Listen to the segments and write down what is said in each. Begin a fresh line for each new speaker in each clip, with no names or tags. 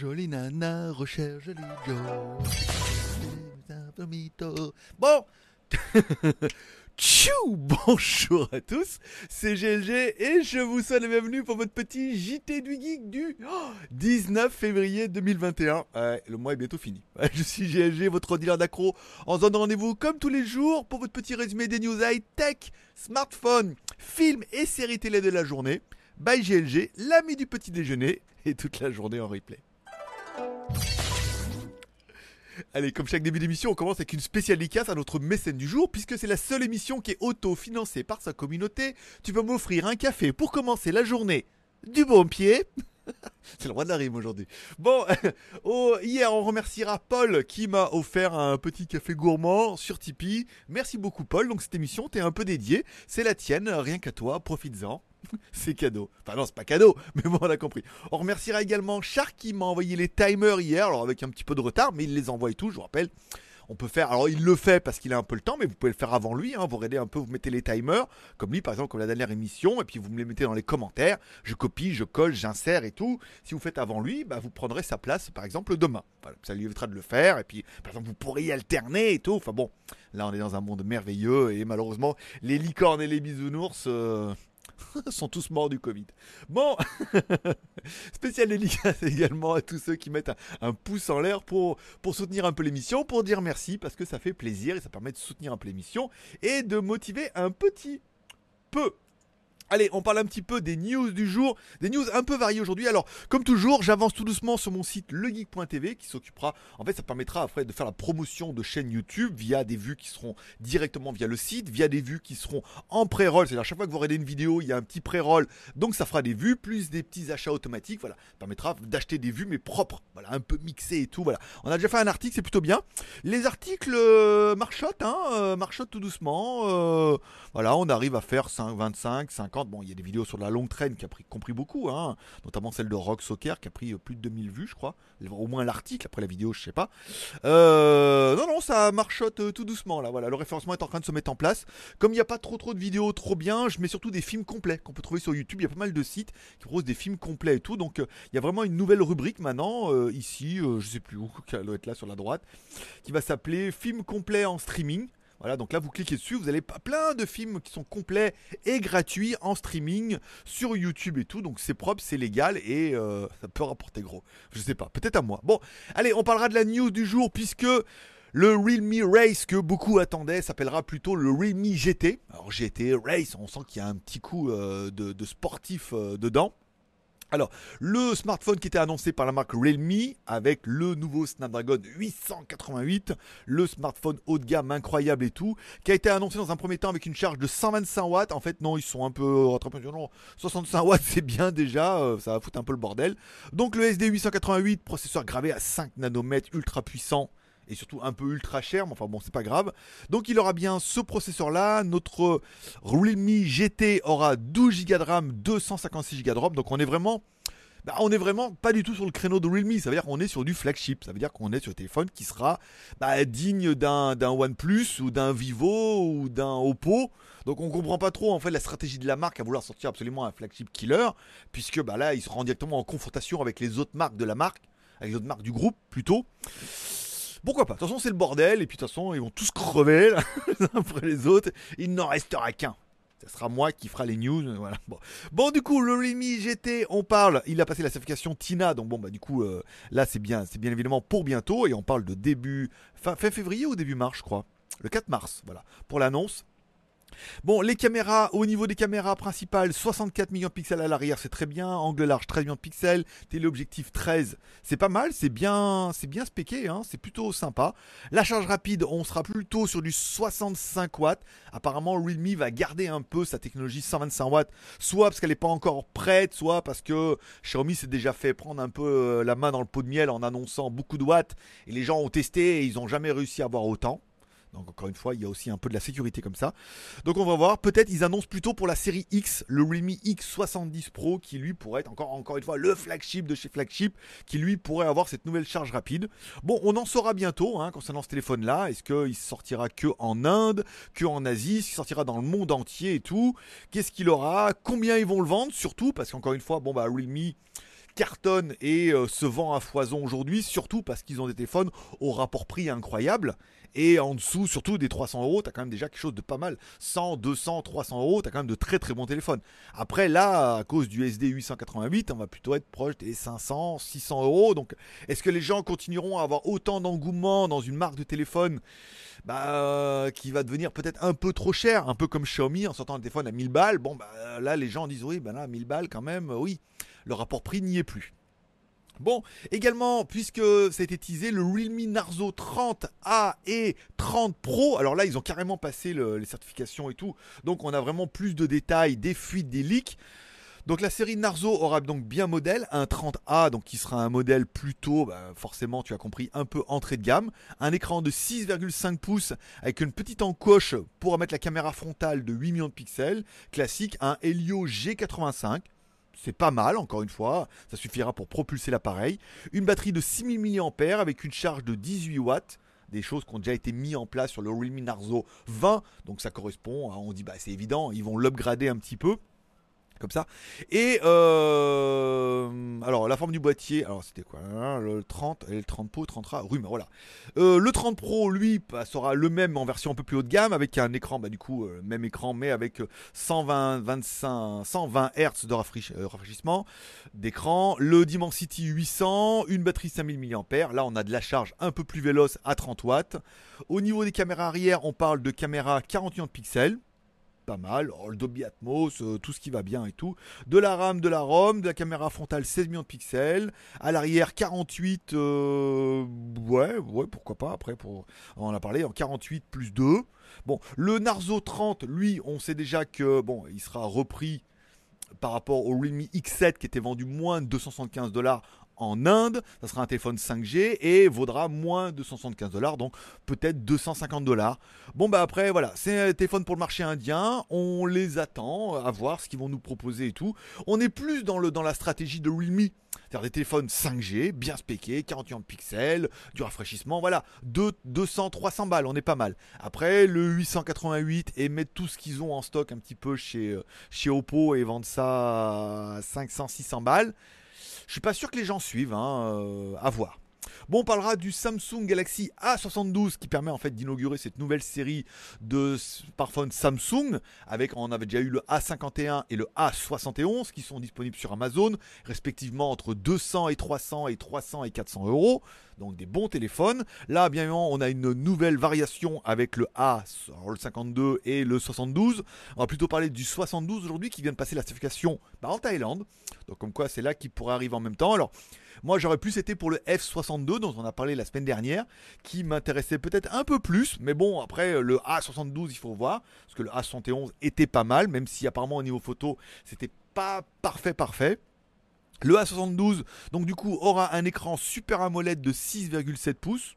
Jolie nana recherche joli Joe. Bon Tchou Bonjour à tous, c'est GLG et je vous souhaite la bienvenue pour votre petit JT du Geek du 19 février 2021. Ouais, le mois est bientôt fini. Je suis GLG, votre dealer d'accro, en zone de rendez-vous comme tous les jours pour votre petit résumé des news high-tech, smartphone, films et séries télé de la journée. By GLG, l'ami du petit déjeuner et toute la journée en replay. Allez, comme chaque début d'émission, on commence avec une spéciale dédicace à notre mécène du jour, puisque c'est la seule émission qui est auto-financée par sa communauté. Tu peux m'offrir un café pour commencer la journée du bon pied. c'est le roi de la rime aujourd'hui. Bon, oh, hier on remerciera Paul qui m'a offert un petit café gourmand sur Tipeee. Merci beaucoup Paul, donc cette émission t'es un peu dédiée. C'est la tienne, rien qu'à toi, profites-en. c'est cadeau. Enfin non, c'est pas cadeau, mais bon, on a compris. On remerciera également Char qui m'a envoyé les timers hier, alors avec un petit peu de retard, mais il les envoie et tout, je vous rappelle. On peut faire, alors il le fait parce qu'il a un peu le temps, mais vous pouvez le faire avant lui. Hein, vous regardez un peu, vous mettez les timers, comme lui par exemple, comme la dernière émission, et puis vous me les mettez dans les commentaires. Je copie, je colle, j'insère et tout. Si vous faites avant lui, bah, vous prendrez sa place par exemple demain. Ça lui évitera de le faire, et puis par exemple vous pourriez alterner et tout. Enfin bon, là on est dans un monde merveilleux, et malheureusement les licornes et les bisounours. Euh, sont tous morts du Covid. Bon, spécial dédicace également à tous ceux qui mettent un, pouce en l'air pour, pour soutenir un peu l'émission, pour dire merci parce que ça fait plaisir et ça permet de soutenir un peu l'émission et de motiver un petit peu Allez, on parle un petit peu des news du jour, des news un peu variées aujourd'hui. Alors, comme toujours, j'avance tout doucement sur mon site legeek.tv qui s'occupera, en fait, ça permettra après de faire la promotion de chaînes YouTube via des vues qui seront directement via le site, via des vues qui seront en pré-roll. C'est-à-dire, à chaque fois que vous regardez une vidéo, il y a un petit pré-roll, donc ça fera des vues, plus des petits achats automatiques. Voilà, ça permettra d'acheter des vues, mais propres. Voilà, un peu mixées et tout. Voilà, on a déjà fait un article, c'est plutôt bien. Les articles euh, hein, euh, tout doucement. Euh, voilà, on arrive à faire 5, 25, 50 Bon, il y a des vidéos sur la longue traîne qui a pris, compris beaucoup, hein, notamment celle de Rock Soccer qui a pris euh, plus de 2000 vues, je crois. Au moins l'article, après la vidéo, je sais pas. Euh, non, non, ça marchote euh, tout doucement là. Voilà, le référencement est en train de se mettre en place. Comme il n'y a pas trop trop de vidéos trop bien, je mets surtout des films complets qu'on peut trouver sur YouTube. Il y a pas mal de sites qui proposent des films complets et tout. Donc il y a vraiment une nouvelle rubrique maintenant, ici, je sais plus où, qui doit être là sur la droite, qui va s'appeler Films complets en streaming. Voilà, donc là vous cliquez dessus, vous avez plein de films qui sont complets et gratuits en streaming sur YouTube et tout. Donc c'est propre, c'est légal et euh, ça peut rapporter gros. Je sais pas, peut-être à moi. Bon, allez, on parlera de la news du jour puisque le Realme Race que beaucoup attendaient s'appellera plutôt le Realme GT. Alors GT Race, on sent qu'il y a un petit coup euh, de, sportif euh, dedans. Alors, le smartphone qui était annoncé par la marque Realme avec le nouveau Snapdragon 888, le smartphone haut de gamme incroyable et tout, qui a été annoncé dans un premier temps avec une charge de 125 watts. En fait, non, ils sont un peu non, 65 watts, c'est bien déjà, euh, ça va foutre un peu le bordel. Donc le SD 888, processeur gravé à 5 nanomètres, ultra puissant, et surtout un peu ultra cher, mais enfin bon, c'est pas grave. Donc il aura bien ce processeur-là. Notre Realme GT aura 12 Go de RAM, 256 Go de ROM. Donc on est vraiment. Bah, on est vraiment pas du tout sur le créneau de Realme, ça veut dire qu'on est sur du flagship, ça veut dire qu'on est sur un téléphone qui sera bah, digne d'un OnePlus ou d'un Vivo ou d'un Oppo. Donc on comprend pas trop en fait la stratégie de la marque à vouloir sortir absolument un flagship killer, puisque bah, là il se rend directement en confrontation avec les autres marques de la marque, avec les autres marques du groupe plutôt. Pourquoi pas? De toute façon, c'est le bordel, et puis de toute façon, ils vont tous crever, les uns après les autres. Il n'en restera qu'un. Ce sera moi qui fera les news. Voilà. Bon. du coup, le Realme GT, on parle. Il a passé la certification TINA, donc bon, bah du coup, euh, là, c'est bien, c'est bien évidemment pour bientôt, et on parle de début fin février ou début mars, je crois. Le 4 mars, voilà, pour l'annonce. Bon, les caméras, au niveau des caméras principales, 64 millions de pixels à l'arrière, c'est très bien. Angle large, 13 millions de pixels. Téléobjectif 13, c'est pas mal, c'est bien, c'est bien spéqué, hein, c'est plutôt sympa. La charge rapide, on sera plutôt sur du 65 watts. Apparemment, Realme va garder un peu sa technologie 125 watts, soit parce qu'elle n'est pas encore prête, soit parce que Xiaomi s'est déjà fait prendre un peu euh, la main dans le pot de miel en annonçant beaucoup de watts. Et les gens ont testé et ils n'ont jamais réussi à avoir autant. Donc encore une fois, il y a aussi un peu de la sécurité comme ça. Donc on va voir, peut-être ils annoncent plutôt pour la série X, le Realme X70 Pro qui lui pourrait être encore, encore une fois le flagship de chez flagship, qui lui pourrait avoir cette nouvelle charge rapide. Bon, on en saura bientôt hein, concernant ce téléphone-là. Est-ce qu'il sortira que en Inde, que en Asie, qu'il sortira dans le monde entier et tout? Qu'est-ce qu'il aura? Combien ils vont le vendre surtout? Parce qu'encore une fois, bon bah Realme cartonne et euh, se vend à foison aujourd'hui, surtout parce qu'ils ont des téléphones au rapport prix incroyable. Et en dessous, surtout des 300 euros, t'as quand même déjà quelque chose de pas mal. 100, 200, 300 euros, t'as quand même de très très bons téléphones. Après, là, à cause du SD 888, on va plutôt être proche des 500, 600 euros. Donc, est-ce que les gens continueront à avoir autant d'engouement dans une marque de téléphone bah, qui va devenir peut-être un peu trop cher, un peu comme Xiaomi en sortant un téléphone à 1000 balles Bon, bah là, les gens disent oui, bah là, 1000 balles quand même, oui. Le rapport prix n'y est plus. Bon, également, puisque ça a été teasé, le Realme Narzo 30A et 30 Pro. Alors là, ils ont carrément passé les certifications et tout. Donc on a vraiment plus de détails, des fuites, des leaks. Donc la série Narzo aura donc bien modèle, un 30A, donc qui sera un modèle plutôt, bah, forcément tu as compris, un peu entrée de gamme, un écran de 6,5 pouces avec une petite encoche pour mettre la caméra frontale de 8 millions de pixels, classique, un Helio G85, c'est pas mal, encore une fois, ça suffira pour propulser l'appareil. Une batterie de 6000 mAh avec une charge de 18 watts des choses qui ont déjà été mises en place sur le Realme Narzo 20. Donc ça correspond, on dit bah c'est évident, ils vont l'upgrader un petit peu comme ça. Et euh, alors la forme du boîtier, alors c'était quoi hein, Le 30, le 30 Pro, 30 A, mais voilà. Euh, le 30 Pro, lui, sera le même en version un peu plus haut de gamme, avec un écran, bah du coup, euh, même écran, mais avec 120, 25, 120 Hz de rafraîchissement d'écran. Le Dimensity 800, une batterie 5000 mAh. Là, on a de la charge un peu plus véloce à 30 watts. Au niveau des caméras arrière, on parle de caméra 41 pixels pas mal. Oh, le Dolby Atmos, euh, tout ce qui va bien et tout. De la RAM, de la ROM, de la caméra frontale 16 millions de pixels. À l'arrière 48, euh, ouais, ouais, pourquoi pas. Après, pour, on en a parlé en 48 plus 2. Bon, le Narzo 30, lui, on sait déjà que bon, il sera repris par rapport au Realme X7 qui était vendu moins de 275 dollars en Inde. Ça sera un téléphone 5G et vaudra moins de 175 dollars, donc peut-être 250 dollars. Bon, bah après, voilà, c'est un téléphone pour le marché indien. On les attend à voir ce qu'ils vont nous proposer et tout. On est plus dans, le, dans la stratégie de Realme. C'est-à-dire des téléphones 5G, bien spéqués, 41 pixels, du rafraîchissement, voilà, 200, 300 balles, on est pas mal. Après, le 888 et mettre tout ce qu'ils ont en stock un petit peu chez, euh, chez Oppo et vendre ça à 500, 600 balles. Je suis pas sûr que les gens suivent, hein, euh, à voir. Bon, on parlera du Samsung Galaxy A72 qui permet en fait d'inaugurer cette nouvelle série de smartphones Samsung. Avec, on avait déjà eu le A51 et le A71 qui sont disponibles sur Amazon, respectivement entre 200 et 300 et 300 et 400 euros. Donc des bons téléphones. Là, bien évidemment, on a une nouvelle variation avec le A, le 52 et le 72. On va plutôt parler du 72 aujourd'hui qui vient de passer la certification en Thaïlande. Donc comme quoi c'est là qu'il pourrait arriver en même temps. Alors moi, j'aurais plus été pour le F62 dont on a parlé la semaine dernière, qui m'intéressait peut-être un peu plus. Mais bon, après, le A72, il faut voir. Parce que le A71 était pas mal, même si apparemment au niveau photo, c'était pas parfait, parfait. Le A72, donc du coup, aura un écran Super AMOLED de 6,7 pouces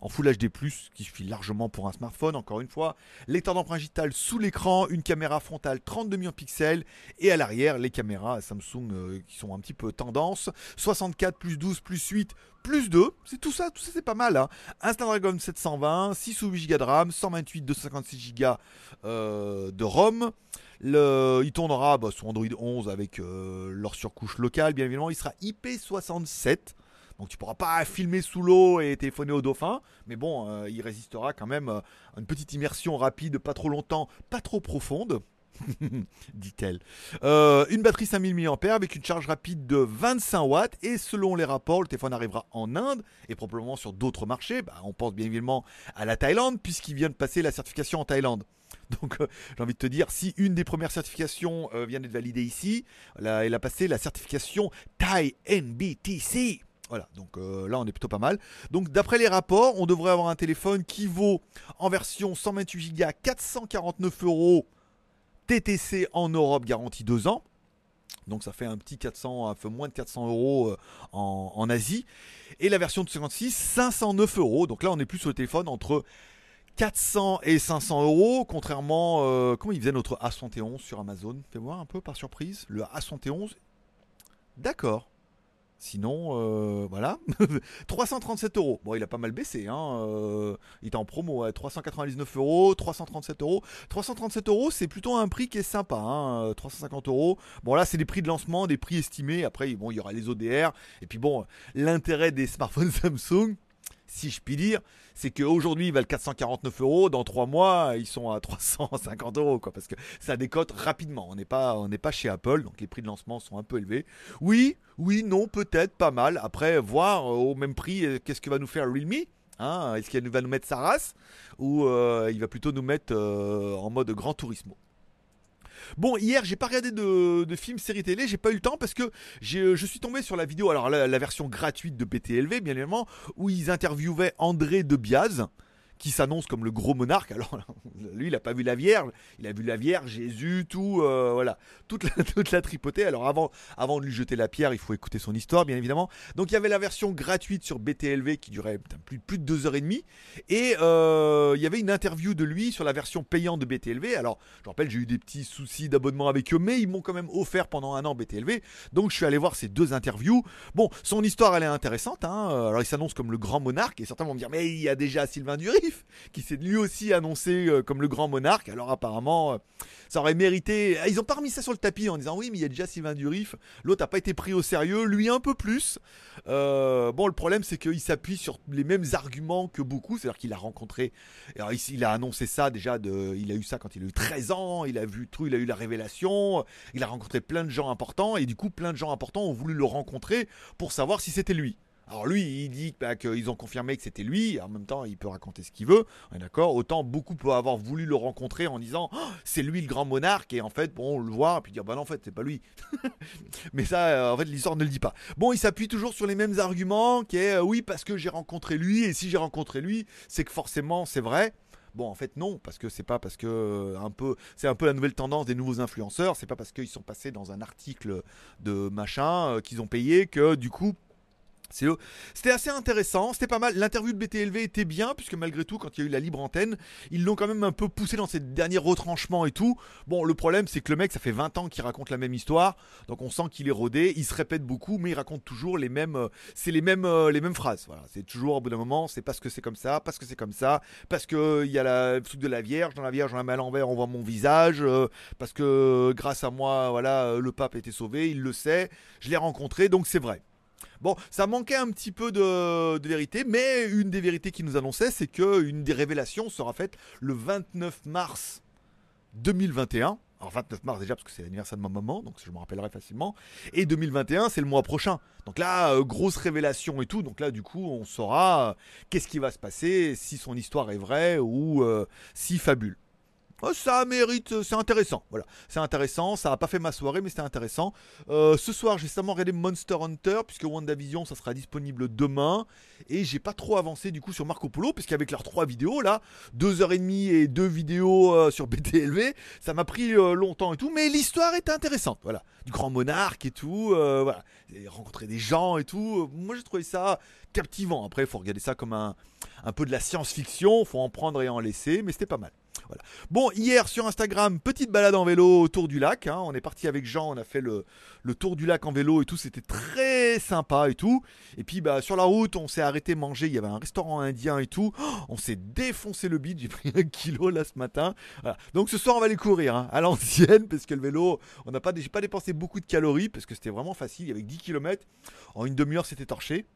en Full HD+, qui suffit largement pour un smartphone, encore une fois. Lecteur d'empreinte digitale sous l'écran, une caméra frontale 32 millions de pixels, et à l'arrière, les caméras Samsung euh, qui sont un petit peu tendance. 64 plus 12 plus 8 plus 2, c'est tout ça, tout ça c'est pas mal. Hein. Un Snapdragon 720, 6 ou 8 Go de RAM, 128, 256 Go de ROM. Il tournera bah, sur Android 11 avec euh, leur surcouche locale, bien évidemment. Il sera IP67. Donc tu pourras pas filmer sous l'eau et téléphoner au dauphin, mais bon, euh, il résistera quand même euh, à une petite immersion rapide, pas trop longtemps, pas trop profonde. dit-elle. Euh, une batterie 5000 mAh avec une charge rapide de 25 watts et selon les rapports, le téléphone arrivera en Inde et probablement sur d'autres marchés. Bah, on pense bien évidemment à la Thaïlande puisqu'il vient de passer la certification en Thaïlande. Donc j'ai envie de te dire, si une des premières certifications vient d'être validée ici, là, elle a passé la certification Thai NBTC. Voilà, donc euh, là on est plutôt pas mal. Donc d'après les rapports, on devrait avoir un téléphone qui vaut en version 128 Go 449 euros TTC en Europe garantie 2 ans. Donc ça fait un petit 400, un peu moins de 400 euros euh, en, Asie. Et la version de 56, 509 euros. Donc là on est plus sur le téléphone entre 400 et 500 euros, contrairement, euh, comment il faisait notre A71 sur Amazon? Fais voir un peu par surprise, le A71. D'accord. Sinon, euh, voilà. 337 euros. Bon, il a pas mal baissé. Hein. euh, il était en promo à 399 euros, 337 euros. 337 euros, c'est plutôt un prix qui est sympa. Hein. euh, 350 euros. Bon, là, c'est des prix de lancement, des prix estimés. Après, bon, il y aura les ODR. Et puis, bon, l'intérêt des smartphones Samsung, si je puis dire, c'est qu'aujourd'hui ils valent 449 euros, dans 3 mois ils sont à 350 euros, quoi, parce que ça décote rapidement. On n'est pas, chez Apple, donc les prix de lancement sont un peu élevés. Oui, oui, non, peut-être, pas mal. Après, voir euh, au même prix, euh, qu'est-ce que va nous faire Realme hein Est-ce qu'il va nous mettre sa race ou euh, il va plutôt nous mettre en mode grand tourisme Bon, hier, j'ai pas regardé de, de film, série télé, j'ai pas eu le temps parce que j'ai- je suis tombé sur la vidéo, alors la, version gratuite de BTLV, bien évidemment, où ils interviewaient André de Biaz, qui s'annonce comme le gros monarque. Alors, lui, il a pas vu la Vierge, il a vu la Vierge, Jésus, tout, euh, voilà, toute la, toute la tripotée. Alors, avant, avant de lui jeter la pierre, il faut écouter son histoire, bien évidemment. Donc, il y avait la version gratuite sur BTLV qui durait plus, plus de deux heures et demie. Et euh, il y avait une interview de lui sur la version payante de BTLV. Alors, je rappelle, j'ai eu des petits soucis d'abonnement avec eux, mais ils m'ont quand même offert pendant un an BTLV. Donc, je suis allé voir ces deux interviews. Bon, son histoire, elle est intéressante. Hein. Alors, il s'annonce comme le grand monarque. Et certains vont me dire, mais il y a déjà Sylvain Qui s'est lui aussi annoncé euh, comme le grand monarque. Alors, apparemment, euh, ça aurait mérité. Ils ont pas remis ça sur le tapis en disant, oui, mais il y a déjà Sylvain Durif. L'autre n'a pas été pris au sérieux. Lui, un peu plus. Euh, bon, le problème, c'est qu'il s'appuie sur les mêmes arguments que beaucoup. C'est-à-dire qu'il a rencontré. Alors, il a annoncé ça déjà. De, il a eu ça quand il a eu 13 ans. Il a vu tout. Il a eu la révélation. Il a rencontré plein de gens importants. Et du coup, plein de gens importants ont voulu le rencontrer pour savoir si c'était lui. Alors lui, il dit qu'ils ont confirmé que c'était lui. En même temps, il peut raconter ce qu'il veut. D'accord. Autant beaucoup peuvent avoir voulu le rencontrer en disant Oh, c'est lui le grand monarque. Et en fait, bon, on le voit. Puis dire bah non, en fait, c'est pas lui. Mais ça, euh, en fait, l'histoire ne le dit pas. Bon, il s'appuie toujours sur les mêmes arguments, qui est euh, oui parce que j'ai rencontré lui. Et si j'ai rencontré lui, c'est que forcément c'est vrai. Bon, en fait, non, parce que c'est pas parce que euh, un peu, c'est un peu la nouvelle tendance des nouveaux influenceurs. C'est pas parce qu'ils sont passés dans un article de machin qu'ils ont payé que du coup. C'était assez intéressant, c'était pas mal. L'interview de BTLV était bien, puisque malgré tout, quand il y a eu la libre antenne, ils l'ont quand même un peu poussé dans ces derniers retranchements et tout. Bon, le problème, c'est que le mec, ça fait 20 ans qu'il raconte la même histoire, donc on sent qu'il est rodé, il se répète beaucoup, mais il raconte toujours les mêmes, euh, c'est les mêmes, euh, les mêmes phrases. Voilà, c'est toujours au bout d'un moment, c'est parce que c'est comme ça, parce que c'est comme ça, parce que il y a la le truc de la Vierge, dans la Vierge, on la met à l'envers, on voit mon visage, euh, parce que euh, grâce à moi, voilà, euh, le pape a été sauvé, il le sait, je l'ai rencontré, donc c'est vrai. Bon, ça manquait un petit peu de, vérité, mais une des vérités qu'il nous annonçait, c'est que une des révélations sera faite le 29 mars 2021. Alors 29 mars déjà parce que c'est l'anniversaire de ma maman, donc je me rappellerai facilement. Et 2021, c'est le mois prochain. Donc là, euh, grosse révélation et tout. Donc là, du coup, on saura euh, qu'est-ce qui va se passer, si son histoire est vraie ou euh, si fabule. Oh, ça mérite, euh, c'est intéressant. Voilà, c'est intéressant. Ça n'a pas fait ma soirée, mais c'était intéressant. Euh, ce soir, j'ai seulement regardé Monster Hunter, puisque WandaVision, ça sera disponible demain. Et j'ai pas trop avancé du coup sur Marco Polo, puisqu'avec leurs trois vidéos là, deux heures et demie et deux vidéos euh, sur BTLV, ça m'a pris longtemps et tout. Mais l'histoire est intéressante. Voilà, du grand monarque et tout. voilà, rencontrer des gens et tout. Moi, j'ai trouvé ça captivant. Après, il faut regarder ça comme un, un peu de la science-fiction. Faut en prendre et en laisser, mais c'était pas mal. Bon, hier sur Instagram, petite balade en vélo autour du lac. hein. On est parti avec Jean, on a fait le, tour du lac en vélo et tout. C'était très sympa et tout. Et puis bah, sur la route, on s'est arrêté manger. Il y avait un restaurant indien et tout. Oh, on s'est défoncé le bide. J'ai pris un kilo là ce matin. Donc ce soir, on va aller courir hein, à l'ancienne parce que le vélo, on n'a pas, pas dépensé beaucoup de calories parce que c'était vraiment facile. Avec 10 km, en une demi-heure, c'était torché.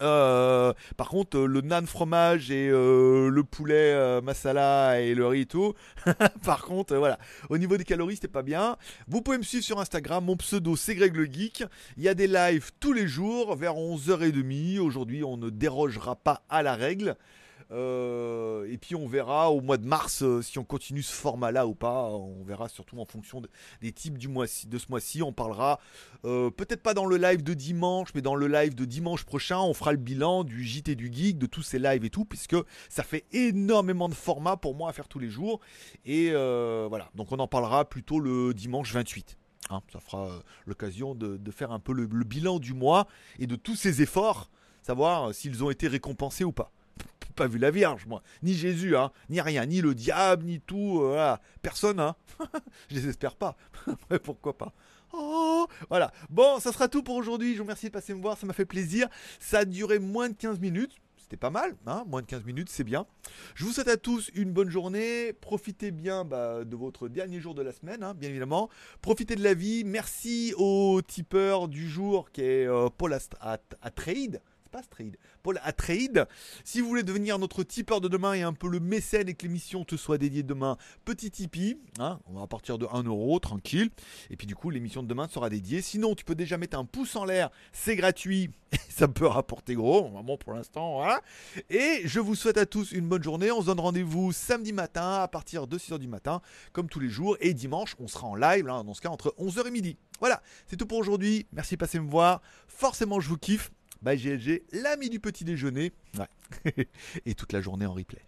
Euh, par contre, euh, le nan fromage et euh, le poulet masala et le riz et tout. par contre, voilà. Au niveau des calories, c'était pas bien. Vous pouvez me suivre sur Instagram. Mon pseudo, c'est Greg le Geek. Il y a des lives tous les jours vers 11h30. Aujourd'hui, on ne dérogera pas à la règle. Euh, et puis on verra au mois de mars euh, si on continue ce format-là ou pas. On verra surtout en fonction de- des types de ce mois-ci. On parlera euh, peut-être pas dans le live de dimanche, mais dans le live de dimanche prochain, on fera le bilan du JT du Geek, de tous ces lives et tout, puisque ça fait énormément de formats pour moi à faire tous les jours. Et euh, voilà, donc on en parlera plutôt le dimanche 28. Hein, ça fera euh, l'occasion de, faire un peu le, bilan du mois et de tous ces efforts, savoir euh, s'ils ont été récompensés ou pas. Pas vu la Vierge, moi. Ni Jésus, hein. Ni rien. Ni le diable, ni tout. euh. Personne, hein. Je les espère pas. Pourquoi pas. Oh, Voilà. Bon, ça sera tout pour aujourd'hui. Je vous remercie de passer me voir, ça m'a fait plaisir. Ça a duré moins de 15 minutes. C'était pas mal, hein moins de 15 minutes, c'est bien. Je vous souhaite à tous une bonne journée. Profitez bien bah, de votre dernier jour de la semaine, hein, bien évidemment. Profitez de la vie. Merci au tipeur du jour qui est euh, Paul Trade pas trade. Paul Atreide. Si vous voulez devenir notre tipeur de demain et un peu le mécène et que l'émission te soit dédiée demain, petit Tipeee. Hein, on va partir de 1 euro, tranquille. Et puis du coup, l'émission de demain sera dédiée. Sinon, tu peux déjà mettre un pouce en l'air. C'est gratuit. Ça peut rapporter gros. Bon, pour l'instant, voilà. Et je vous souhaite à tous une bonne journée. On se donne rendez-vous samedi matin à partir de 6h du matin, comme tous les jours. Et dimanche, on sera en live, dans ce cas, entre 11h et midi. Voilà, c'est tout pour aujourd'hui. Merci de passer me voir. Forcément, je vous kiffe by GLG, l'ami du petit déjeuner. Ouais. et toute la journée en replay.